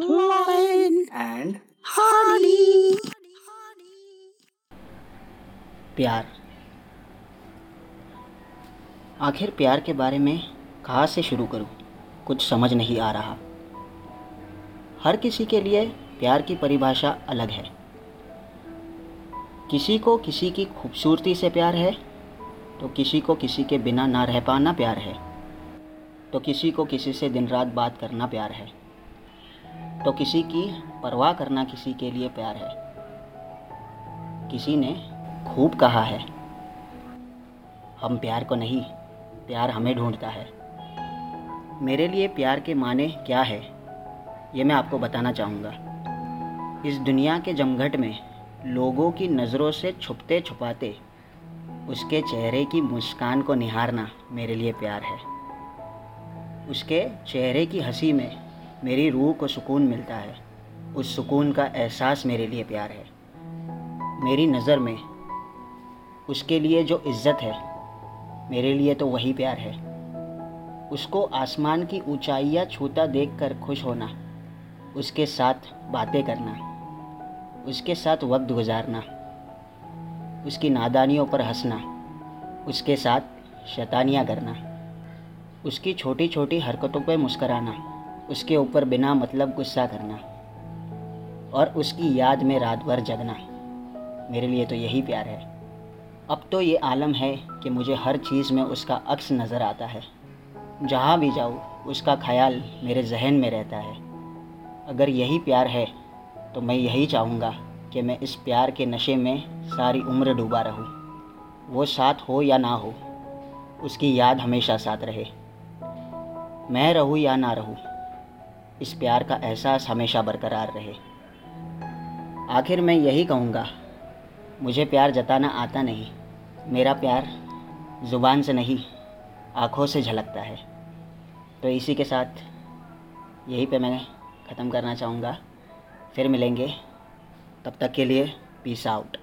Lion and. प्यार। आखिर प्यार के बारे में कहाँ से शुरू करूँ? कुछ समझ नहीं आ रहा। हर किसी के लिए प्यार की परिभाषा अलग है। किसी को किसी की खूबसूरती से प्यार है तो किसी को किसी के बिना ना रह पाना प्यार है तो किसी को किसी से दिन रात बात करना प्यार है। तो किसी की परवाह करना किसी के लिए प्यार है। किसी ने खूब कहा है, हम प्यार को नहीं, प्यार हमें ढूंढता है। मेरे लिए प्यार के माने क्या है, ये मैं आपको बताना चाहूँगा। इस दुनिया के जमघट में लोगों की नज़रों से छुपते छुपाते उसके चेहरे की मुस्कान को निहारना मेरे लिए प्यार है। उसके चेहरे की हँसी में मेरी रूह को सुकून मिलता है। उस सुकून का एहसास मेरे लिए प्यार है। मेरी नज़र में उसके लिए जो इज़्ज़त है, मेरे लिए तो वही प्यार है। उसको आसमान की ऊंचाइयाँ छूता देखकर खुश होना, उसके साथ बातें करना, उसके साथ वक्त गुजारना, उसकी नादानियों पर हंसना, उसके साथ शैतानियाँ करना, उसकी छोटी छोटी हरकतों पर मुस्कराना उसके ऊपर बिना मतलब गुस्सा करना और उसकी याद में रात भर जगना। मेरे लिए तो यही प्यार है। अब तो ये आलम है कि मुझे हर चीज़ में उसका अक्स नज़र आता है। जहाँ भी जाऊँ, उसका ख्याल मेरे जहन में रहता है। अगर यही प्यार है तो मैं यही चाहूँगा कि मैं इस प्यार के नशे में सारी उम्र डूबा रहूँ। वो साथ हो या ना हो, उसकी याद हमेशा साथ रहे। मैं रहूँ या ना रहूँ इस प्यार का एहसास हमेशा बरकरार रहे। आखिर मैं यही कहूँगा, मुझे प्यार जताना आता नहीं। मेरा प्यार ज़ुबान से नहीं, आँखों से झलकता है। तो इसी के साथ यही पे मैं ख़त्म करना चाहूँगा। फिर मिलेंगे। तब तक के लिए पीस आउट